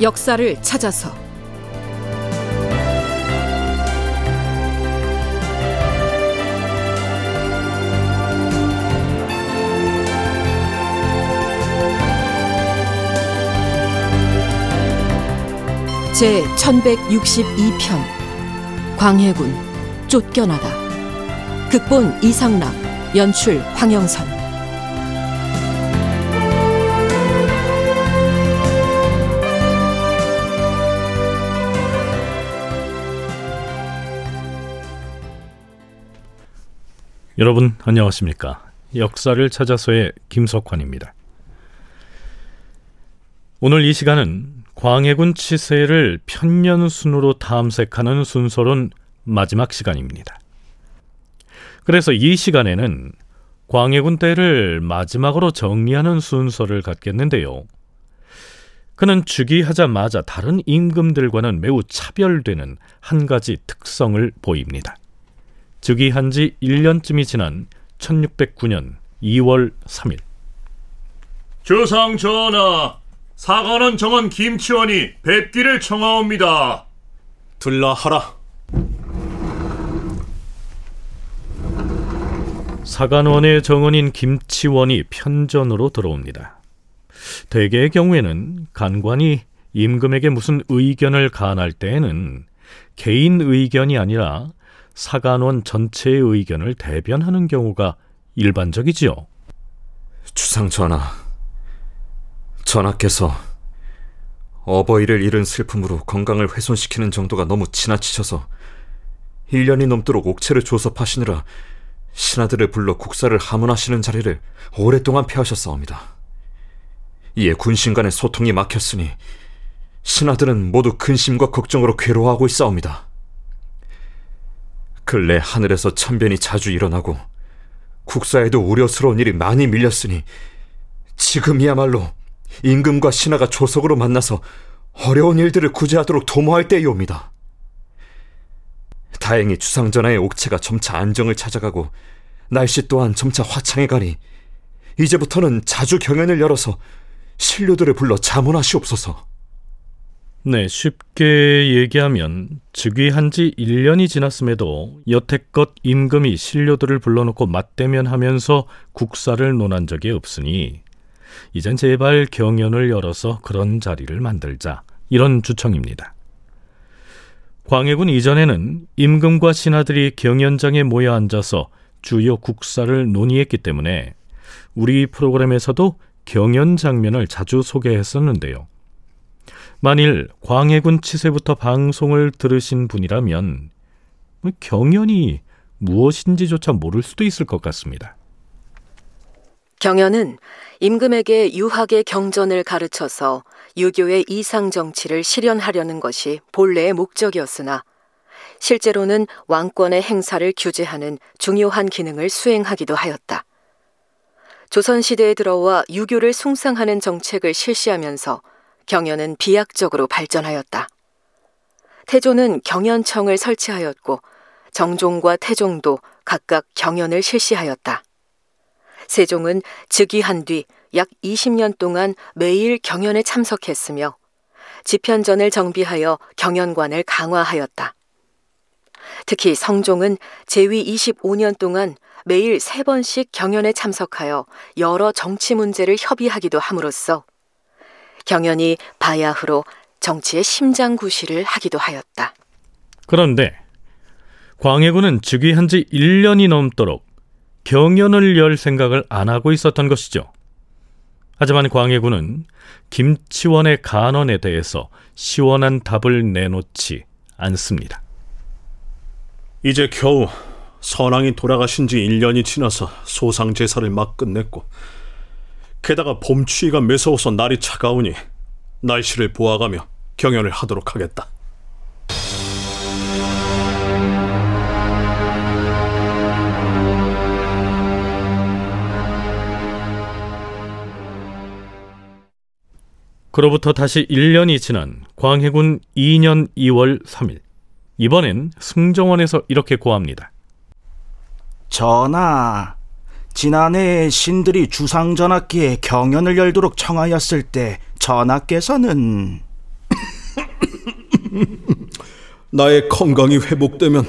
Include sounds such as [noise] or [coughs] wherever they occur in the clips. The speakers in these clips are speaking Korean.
역사를 찾아서. 제 1162편. 광해군 쫓겨나다. 극본 이상락 연출 황영선 여러분 안녕하십니까? 역사를 찾아서의 김석환입니다. 오늘 이 시간은 광해군 치세를 편년순으로 탐색하는 순서론 마지막 시간입니다. 그래서 이 시간에는 광해군 때를 마지막으로 정리하는 순서를 갖겠는데요. 그는 즉위하자마자 다른 임금들과는 매우 차별되는 한 가지 특성을 보입니다. 즉위한 지 1년쯤이 지난 1609년 2월 3일 주상 전하, 사관원 정원 김치원이 뵙기를 청하옵니다. 들라하라. 사관원의 정원인 김치원이 편전으로 들어옵니다. 대개의 경우에는 간관이 임금에게 무슨 의견을 간할 때에는 개인 의견이 아니라 사관원 전체의 의견을 대변하는 경우가 일반적이지요. 주상 전하, 전하께서 어버이를 잃은 슬픔으로 건강을 훼손시키는 정도가 너무 지나치셔서 1년이 넘도록 옥체를 조섭하시느라 신하들을 불러 국사를 하문하시는 자리를 오랫동안 피하셨사옵니다. 이에 군신 간의 소통이 막혔으니 신하들은 모두 근심과 걱정으로 괴로워하고 있사옵니다. 근래 하늘에서 참변이 자주 일어나고 국사에도 우려스러운 일이 많이 밀렸으니 지금이야말로 임금과 신하가 조석으로 만나서 어려운 일들을 구제하도록 도모할 때이옵니다. 다행히 주상전하의 옥체가 점차 안정을 찾아가고 날씨 또한 점차 화창해 가니 이제부터는 자주 경연을 열어서 신료들을 불러 자문하시옵소서. 네, 쉽게 얘기하면 즉위한 지 1년이 지났음에도 여태껏 임금이 신료들을 불러놓고 맞대면 하면서 국사를 논한 적이 없으니 이젠 제발 경연을 열어서 그런 자리를 만들자 이런 주청입니다. 광해군 이전에는 임금과 신하들이 경연장에 모여 앉아서 주요 국사를 논의했기 때문에 우리 프로그램에서도 경연 장면을 자주 소개했었는데요. 만일 광해군 치세부터 방송을 들으신 분이라면 뭐 경연이 무엇인지조차 모를 수도 있을 것 같습니다. 경연은 임금에게 유학의 경전을 가르쳐서 유교의 이상 정치를 실현하려는 것이 본래의 목적이었으나 실제로는 왕권의 행사를 규제하는 중요한 기능을 수행하기도 하였다. 조선시대에 들어와 유교를 숭상하는 정책을 실시하면서 경연은 비약적으로 발전하였다. 태조는 경연청을 설치하였고 정종과 태종도 각각 경연을 실시하였다. 세종은 즉위한 뒤 약 20년 동안 매일 경연에 참석했으며 집현전을 정비하여 경연관을 강화하였다. 특히 성종은 제위 25년 동안 매일 3번씩 경연에 참석하여 여러 정치 문제를 협의하기도 함으로써 경연이 바야흐로 정치의 심장구시를 하기도 하였다. 그런데 광해군은 즉위한 지 1년이 넘도록 경연을 열 생각을 안 하고 있었던 것이죠. 하지만 광해군은 김치원의 간언에 대해서 시원한 답을 내놓지 않습니다. 이제 겨우 선왕이 돌아가신 지 1년이 지나서 소상 제사를 막 끝냈고 게다가 봄 추위가 매서워서 날이 차가우니 날씨를 보아가며 경연을 하도록 하겠다. 그로부터 다시 1년이 지난 광해군 2년 2월 3일. 이번엔 승정원에서 이렇게 고합니다. 전하, 지난해 신들이 주상전하께 경연을 열도록 청하였을 때 전하께서는 [coughs] 나의 건강이 회복되면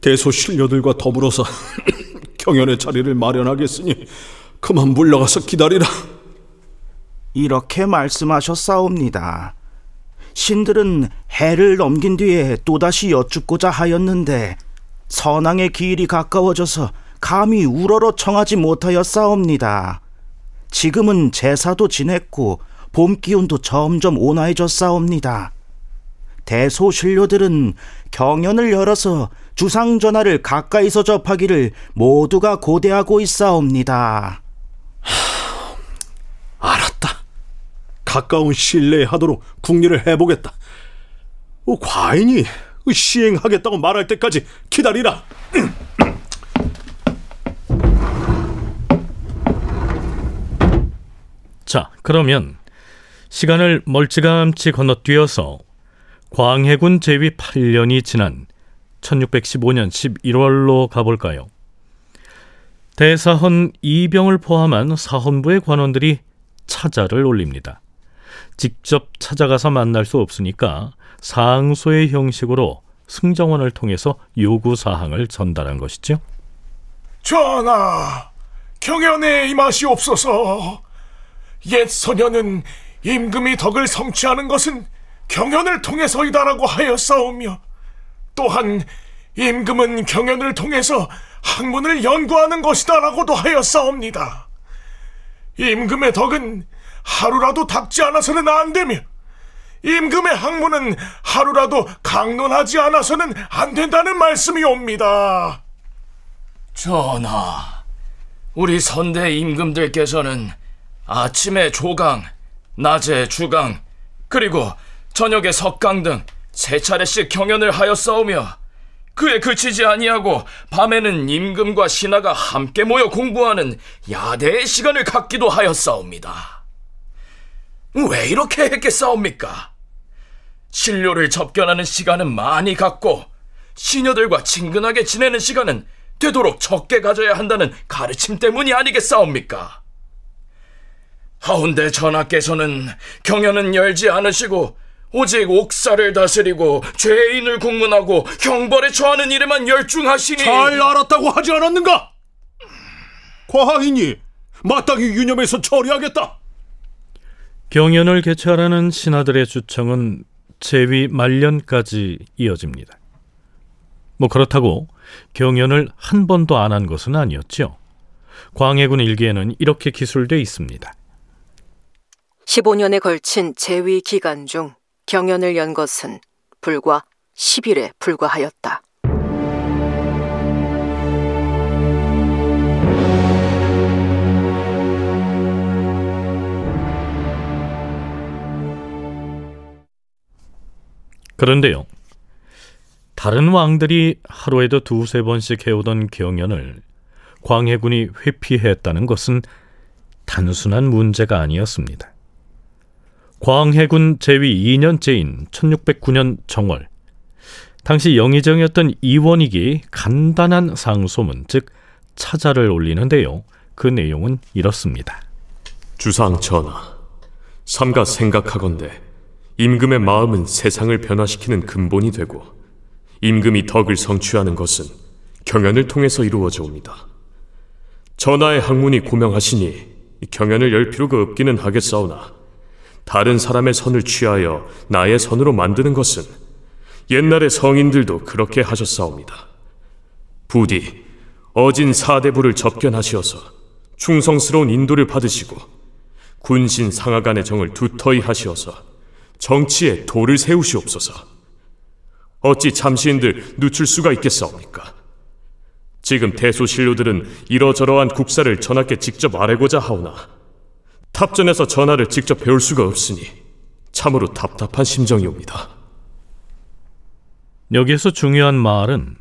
대소신료들과 더불어서 [coughs] 경연의 자리를 마련하겠으니 그만 물러가서 기다리라. 이렇게 말씀하셨사옵니다. 신들은 해를 넘긴 뒤에 또다시 여쭙고자 하였는데 선왕의 기일이 가까워져서 감히 우러러 청하지 못하였사옵니다. 지금은 제사도 지냈고 봄 기운도 점점 온화해졌사옵니다. 대소신료들은 경연을 열어서 주상 전하를 가까이서 접하기를 모두가 고대하고 있사옵니다. 알았다. 가까운 신뢰에 하도록 궁리를 해보겠다. 어, 과인이 시행하겠다고 말할 때까지 기다리라. [clears throat] 자, 그러면 시간을 멀찌감치 건너뛰어서 광해군 제위 8년이 지난 1615년 11월로 가볼까요? 대사헌 이병을 포함한 사헌부의 관원들이 차자를 올립니다. 직접 찾아가서 만날 수 없으니까 상소의 형식으로 승정원을 통해서 요구 사항을 전달한 것이죠. 전하, 경연에 임하시옵소서. 옛 소녀는 임금이 덕을 성취하는 것은 경연을 통해서이다라고 하였사오며 또한 임금은 경연을 통해서 학문을 연구하는 것이다라고도 하였사옵니다. 임금의 덕은 하루라도 닦지 않아서는 안 되며 임금의 학문은 하루라도 강론하지 않아서는 안 된다는 말씀이 옵니다. 전하, 우리 선대 임금들께서는 아침에 조강, 낮에 주강, 그리고 저녁에 석강 등 세 차례씩 경연을 하였사오며 그에 그치지 아니하고 밤에는 임금과 신하가 함께 모여 공부하는 야대의 시간을 갖기도 하였사옵니다. 왜 이렇게 했겠사옵니까? 신료를 접견하는 시간은 많이 갖고 시녀들과 친근하게 지내는 시간은 되도록 적게 가져야 한다는 가르침 때문이 아니겠사옵니까? 하운데 전하께서는 경연은 열지 않으시고 오직 옥사를 다스리고 죄인을 국문하고 형벌에 처하는 일에만 열중하시니 잘 알았다고 하지 않았는가? 과하이니 마땅히 유념해서 처리하겠다. 경연을 개최하라는 신하들의 주청은 제위 말년까지 이어집니다. 뭐 그렇다고 경연을 한 번도 안 한 것은 아니었죠. 광해군 일기에는 이렇게 기술돼 있습니다. 15년에 걸친 재위 기간 중 경연을 연 것은 불과 10일에 불과하였다. 그런데요. 다른 왕들이 하루에도 두세 번씩 해오던 경연을 광해군이 회피했다는 것은 단순한 문제가 아니었습니다. 광해군 제위 2년째인 1609년 정월 당시 영의정이었던 이원익이 간단한 상소문 즉 차자를 올리는데요. 그 내용은 이렇습니다. 주상 전하, 삼가 생각하건대 임금의 마음은 세상을 변화시키는 근본이 되고 임금이 덕을 성취하는 것은 경연을 통해서 이루어져 옵니다. 전하의 학문이 고명하시니 경연을 열 필요가 없기는 하겠사오나 다른 사람의 선을 취하여 나의 선으로 만드는 것은 옛날의 성인들도 그렇게 하셨사옵니다. 부디 어진 사대부를 접견하시어서 충성스러운 인도를 받으시고 군신 상하간의 정을 두터이 하시어서 정치에 도를 세우시옵소서. 어찌 참시인들 늦출 수가 있겠사옵니까? 지금 대소신료들은 이러저러한 국사를 전하께 직접 아뢰고자 하오나 탑전에서 전하를 직접 배울 수가 없으니 참으로 답답한 심정이옵니다. 여기에서 중요한 말은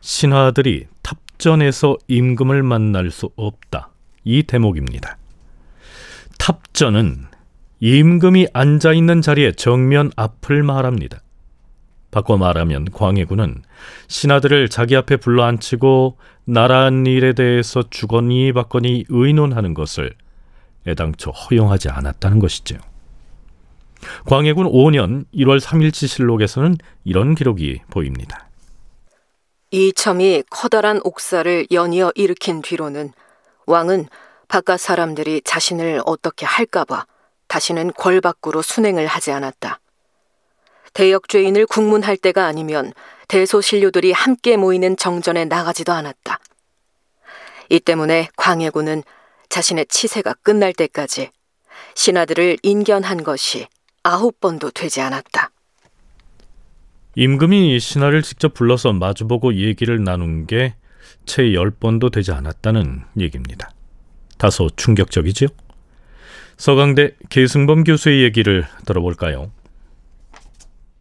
신하들이 탑전에서 임금을 만날 수 없다. 이 대목입니다. 탑전은 임금이 앉아 있는 자리의 정면 앞을 말합니다. 바꿔 말하면 광해군은 신하들을 자기 앞에 불러 앉히고 나란 일에 대해서 주거니 받거니 의논하는 것을 애당초 허용하지 않았다는 것이죠. 광해군 5년 1월 3일치실록에서는 이런 기록이 보입니다. 이첨이 커다란 옥사를 연이어 일으킨 뒤로는 왕은 바깥 사람들이 자신을 어떻게 할까봐 다시는 궐 밖으로 순행을 하지 않았다. 대역죄인을 국문할 때가 아니면 대소신료들이 함께 모이는 정전에 나가지도 않았다. 이 때문에 광해군은 자신의 치세가 끝날 때까지 신하들을 인견한 것이 아홉 번도 되지 않았다. 임금이 신하를 직접 불러서 마주보고 얘기를 나눈 게 채 열 번도 되지 않았다는 얘기입니다. 다소 충격적이지요? 서강대 계승범 교수의 얘기를 들어볼까요?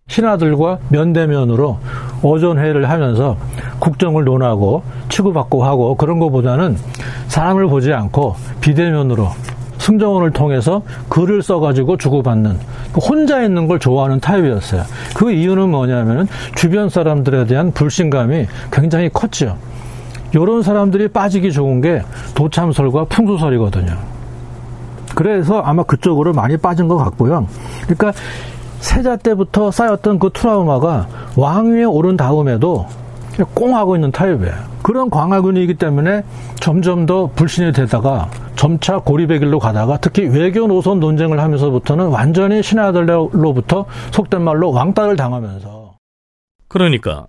신하들과 면대면으로 오전회의를 하면서 국정을 논하고 치고받고 하고 그런 것보다는 사람을 보지 않고 비대면으로 승정원을 통해서 글을 써가지고 주고받는 혼자 있는 걸 좋아하는 타입이었어요. 그 이유는 뭐냐면은 주변 사람들에 대한 불신감이 굉장히 컸죠. 이런 사람들이 빠지기 좋은 게 도참설과 풍수설이거든요. 그래서 아마 그쪽으로 많이 빠진 것 같고요. 그러니까 세자 때부터 쌓였던 그 트라우마가 왕위에 오른 다음에도 꽁하고 있는 타입이에요. 그런 광화군이기 때문에 점점 더 불신이 되다가 점차 고립의 길로 가다가 특히 외교 노선 논쟁을 하면서부터는 완전히 신하들로부터 속된 말로 왕따를 당하면서 그러니까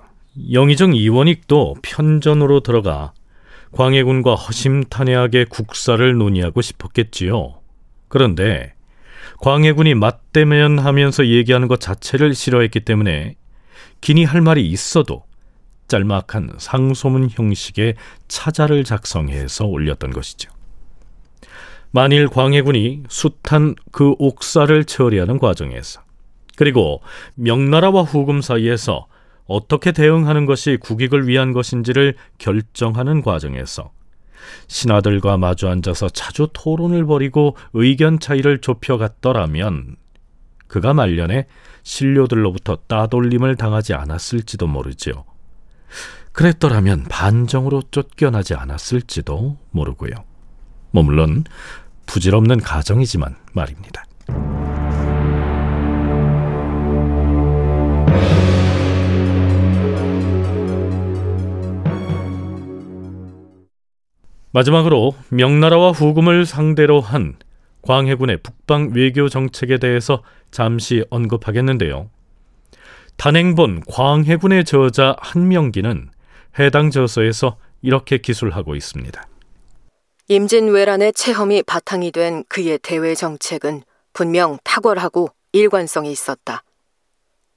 영의정 이원익도 편전으로 들어가 광해군과 허심탄회하게 국사를 논의하고 싶었겠지요. 그런데 광해군이 맞대면 하면서 얘기하는 것 자체를 싫어했기 때문에 기니 할 말이 있어도 짤막한 상소문 형식의 차자를 작성해서 올렸던 것이죠. 만일 광해군이 숱한 그 옥사를 처리하는 과정에서 그리고 명나라와 후금 사이에서 어떻게 대응하는 것이 국익을 위한 것인지를 결정하는 과정에서 신하들과 마주 앉아서 자주 토론을 벌이고 의견 차이를 좁혀갔더라면 그가 말년에 신료들로부터 따돌림을 당하지 않았을지도 모르지요. 그랬더라면 반정으로 쫓겨나지 않았을지도 모르고요. 뭐 물론 부질없는 가정이지만 말입니다. 마지막으로 명나라와 후금을 상대로 한 광해군의 북방 외교 정책에 대해서 잠시 언급하겠는데요. 단행본 광해군의 저자 한명기는 해당 저서에서 이렇게 기술하고 있습니다. 임진왜란의 체험이 바탕이 된 그의 대외 정책은 분명 탁월하고 일관성이 있었다.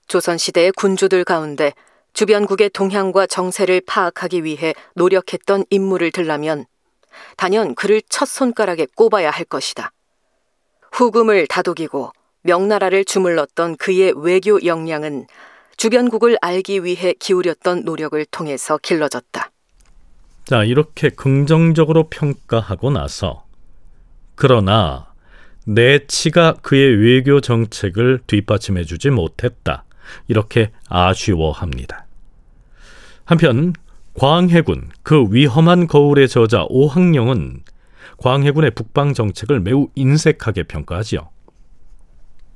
조선시대의 군주들 가운데 주변국의 동향과 정세를 파악하기 위해 노력했던 인물을 들라면 단연 그를 첫 손가락에 꼽아야 할 것이다. 후금을 다독이고 명나라를 주물렀던 그의 외교 역량은 주변국을 알기 위해 기울였던 노력을 통해서 길러졌다. 자, 이렇게 긍정적으로 평가하고 나서 그러나 내치가 그의 외교 정책을 뒷받침해 주지 못했다. 이렇게 아쉬워합니다. 한편 광해군 그 위험한 거울의 저자 오학령은 광해군의 북방 정책을 매우 인색하게 평가하지요.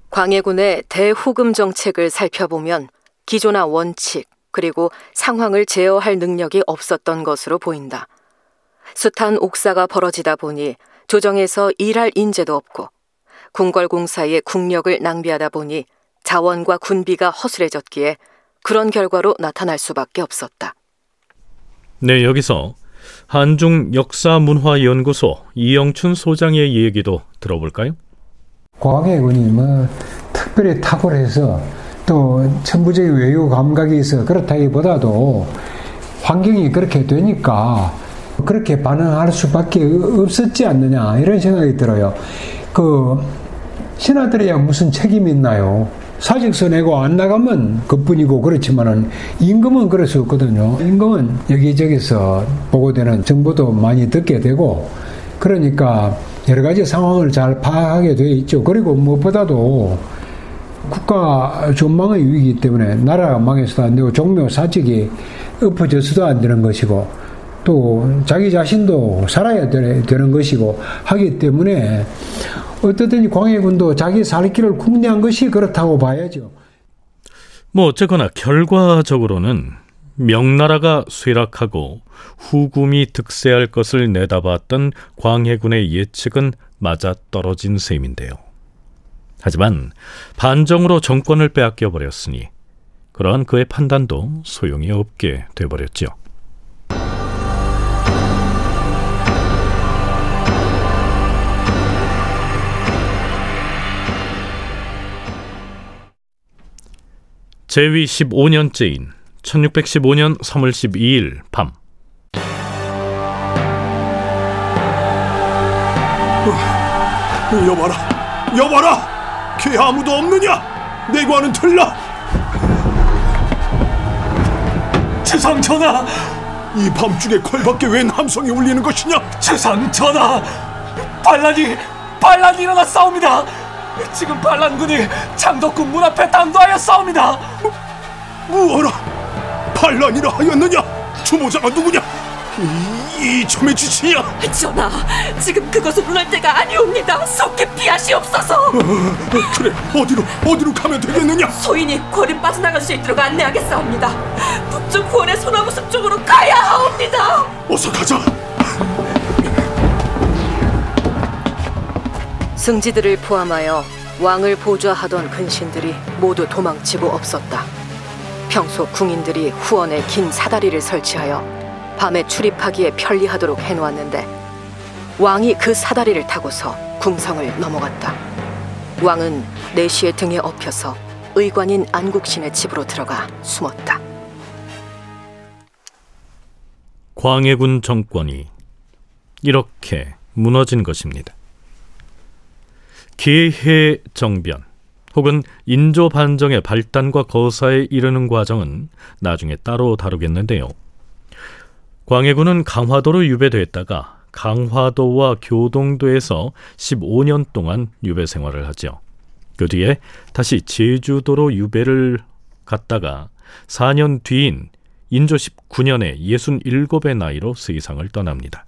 광해군의 대후금 정책을 살펴보면 기조나 원칙 그리고 상황을 제어할 능력이 없었던 것으로 보인다. 숱한 옥사가 벌어지다 보니 조정에서 일할 인재도 없고 궁궐공사의 국력을 낭비하다 보니 자원과 군비가 허술해졌기에 그런 결과로 나타날 수밖에 없었다. 네, 여기서 한중 역사문화연구소 이영춘 소장의 얘기도 들어볼까요? 광해군이 뭐 특별히 탁월해서 또 천부적인 외유 감각이 있어 그렇다기보다도 환경이 그렇게 되니까 그렇게 반응할 수밖에 없었지 않느냐 이런 생각이 들어요. 그 신하들이야 무슨 책임이 있나요? 사직서 내고 안 나가면 그뿐이고 그렇지만은 임금은 그럴 수 없거든요. 임금은 여기저기서 보고되는 정보도 많이 듣게 되고 그러니까 여러 가지 상황을 잘 파악하게 돼 있죠. 그리고 무엇보다도 국가 전망의 위기이기 때문에 나라가 망해서도 안 되고 종묘 사직이 엎어져서도 안 되는 것이고 또 자기 자신도 살아야 되 는 것이고 하기 때문에 어떻든 광해군도 자기 살 길을 궁리한 것이 그렇다고 봐야죠. 뭐 어쨌거나 결과적으로는 명나라가 쇠락하고 후금이 득세할 것을 내다봤던 광해군의 예측은 맞아 떨어진 셈인데요. 하지만 반정으로 정권을 빼앗겨 버렸으니 그러한 그의 판단도 소용이 없게 돼버렸죠. 제위 15년째인 1615년 3월 12일 밤. 여봐라 여봐라! 걔 아무도 없느냐? 내과는 틀라! 주상 전하! 이 밤중에 콜밖에 웬 함성이 울리는 것이냐? 주상 전하! 반란이 반란이 일어나 싸웁니다 지금 반란군이 장덕군 문 앞에 당도하여 싸웁니다. 무어라 반란이라 하였느냐? 주모자가 누구냐? 이, 이 점의 지시냐 전하 지금 그것을 논할 때가 아니옵니다. 속히 피하시옵소서. 어, 그래 어디로 어디로 가면 되겠느냐? 소인이 궐이 빠져나갈 수 있도록 안내하겠사옵니다. 북쪽 후원의 소나무숲 쪽으로 가야 하옵니다. 어서 가자 승지들을 포함하여 왕을 보좌하던 근신들이 모두 도망치고 없었다. 평소 궁인들이 후원에 긴 사다리를 설치하여 밤에 출입하기에 편리하도록 해놓았는데 왕이 그 사다리를 타고서 궁성을 넘어갔다. 왕은 내시의 등에 엎여서 의관인 안국신의 집으로 들어가 숨었다. 광해군 정권이 이렇게 무너진 것입니다. 계해 정변 혹은 인조 반정의 발단과 거사에 이르는 과정은 나중에 따로 다루겠는데요. 광해군은 강화도로 유배됐다가 강화도와 교동도에서 15년 동안 유배 생활을 하죠. 그 뒤에 다시 제주도로 유배를 갔다가 4년 뒤인 인조 19년에 67의 나이로 세상을 떠납니다.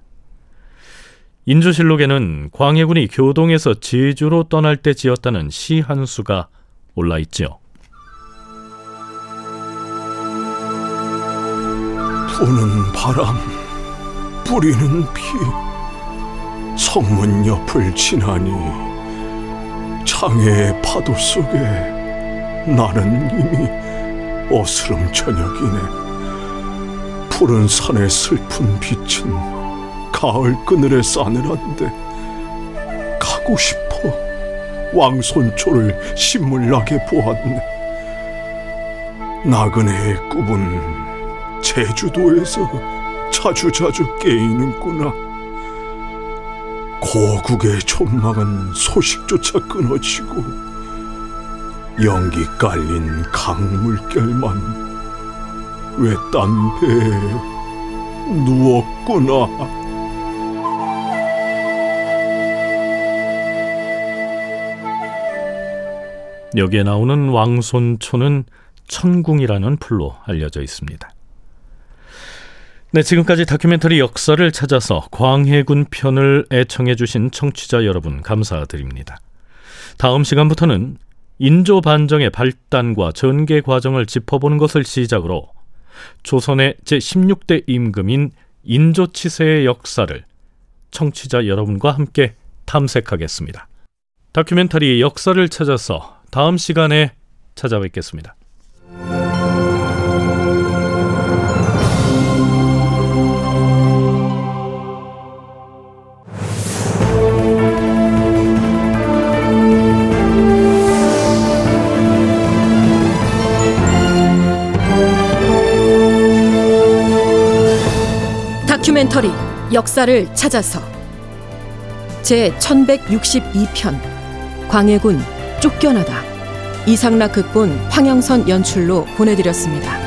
인조실록에는 광해군이 교동에서 제주로 떠날 때 지었다는 시 한 수가 올라 있지요. 부는 바람, 뿌리는 피, 성문 옆을 지나니 창의 파도 속에 나는 이미 어스름 저녁이네. 푸른 산의 슬픈 빛은 가을 그늘에 싸늘한데 가고 싶어. 왕손초를 신물나게 보았네. 나그네의 꿈은 제주도에서 자주자주 깨이는구나. 고국의 촌망은 소식조차 끊어지고 연기 깔린 강물결만 외딴 배에 누웠구나. 여기에 나오는 왕손초는 천궁이라는 풀로 알려져 있습니다. 네, 지금까지 다큐멘터리 역사를 찾아서 광해군 편을 애청해 주신 청취자 여러분 감사드립니다. 다음 시간부터는 인조 반정의 발단과 전개 과정을 짚어보는 것을 시작으로 조선의 제16대 임금인 인조 치세의 역사를 청취자 여러분과 함께 탐색하겠습니다. 다큐멘터리 역사를 찾아서 다음 시간에 찾아뵙겠습니다. 다큐멘터리 역사를 찾아서 제 1162편 광해군 쫓겨나다 이상락 극본 황영선 연출로 보내드렸습니다.